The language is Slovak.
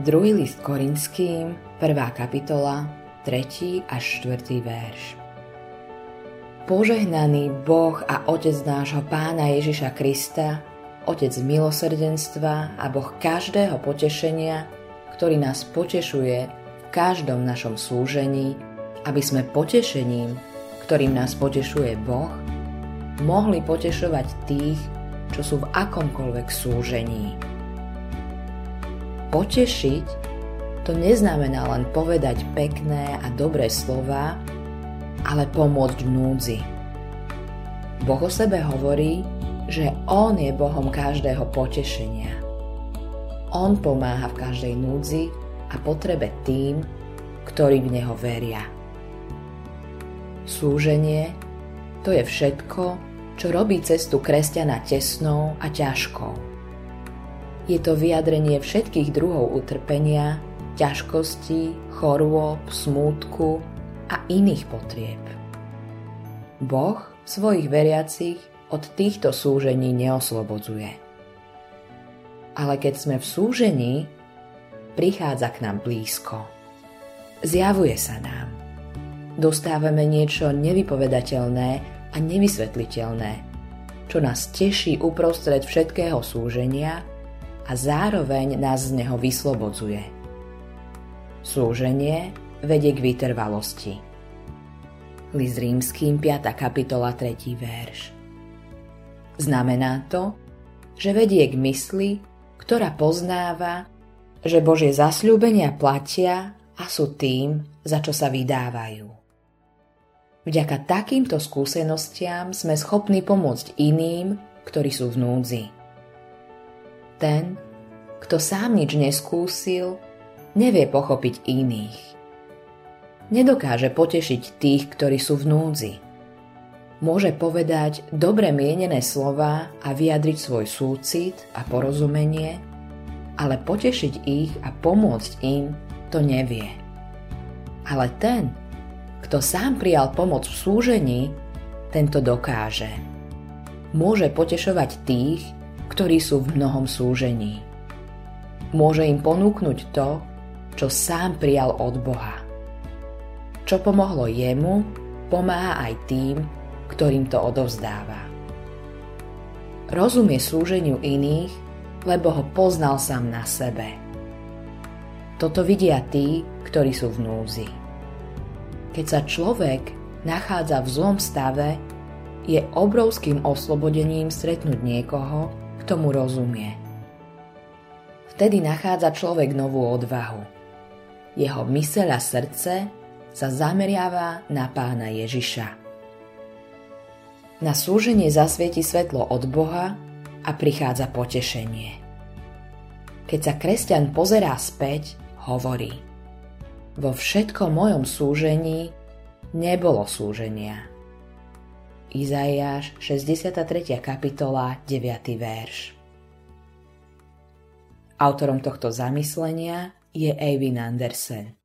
Druhý list Korinským, 1. kapitola, 3. až 4. verš. Požehnaný Boh a Otec nášho Pána Ježiša Krista, Otec milosrdenstva a Boh každého potešenia, ktorý nás potešuje v každom našom súžení, aby sme potešením, ktorým nás potešuje Boh, mohli potešovať tých, čo sú v akomkoľvek súžení. Potešiť to neznamená len povedať pekné a dobré slova, ale pomôcť v núdzi. Boh o sebe hovorí, že On je Bohom každého potešenia. On pomáha v každej núdzi a potrebe tým, ktorí v Neho veria. Súženie to je všetko, čo robí cestu kresťana tesnou a ťažkou je to vyjadrenie všetkých druhov utrpenia, ťažkostí, chorôb, smútku a iných potrieb. Boh svojich veriacich od týchto súžení neoslobodzuje. Ale keď sme v súžení, prichádza k nám blízko. Zjavuje sa nám. Dostávame niečo nevypovedateľné a nevysvetliteľné, čo nás teší uprostred všetkého súženia a zároveň nás z neho vyslobodzuje. Súženie vedie k vytrvalosti. List rímským 5. kapitola 3. verš. Znamená to, že vedie k mysli, ktorá poznáva, že Božie zasľúbenia platia a sú tým, za čo sa vydávajú. Vďaka takýmto skúsenostiam sme schopní pomôcť iným, ktorí sú v núdzi. Ten, kto sám nič neskúsil, nevie pochopiť iných. Nedokáže potešiť tých, ktorí sú v núdzi. Môže povedať dobre mienené slova a vyjadriť svoj súcit a porozumenie, ale potešiť ich a pomôcť im to nevie. Ale ten, kto sám prijal pomoc v súžení, tento dokáže. Môže potešovať tých, ktorí sú v mnohom súžení. Môže im ponúknuť to, čo sám prijal od Boha. Čo pomohlo jemu, pomáha aj tým, ktorým to odovzdáva. Rozumie súženiu iných, lebo ho poznal sám na sebe. Toto vidia tí, ktorí sú v núzi. Keď sa človek nachádza v zlom stave, je obrovským oslobodením stretnúť niekoho, kto mu rozumie. Vtedy nachádza človek novú odvahu. Jeho myseľ a srdce sa zameriava na pána Ježiša. Na súženie zasvieti svetlo od Boha a prichádza potešenie. Keď sa kresťan pozerá späť, hovorí Vo všetkom mojom súžení nebolo súženia Izaiáš 63. kapitola 9. verš. Autorom tohto zamyslenia je Eivin Andersen.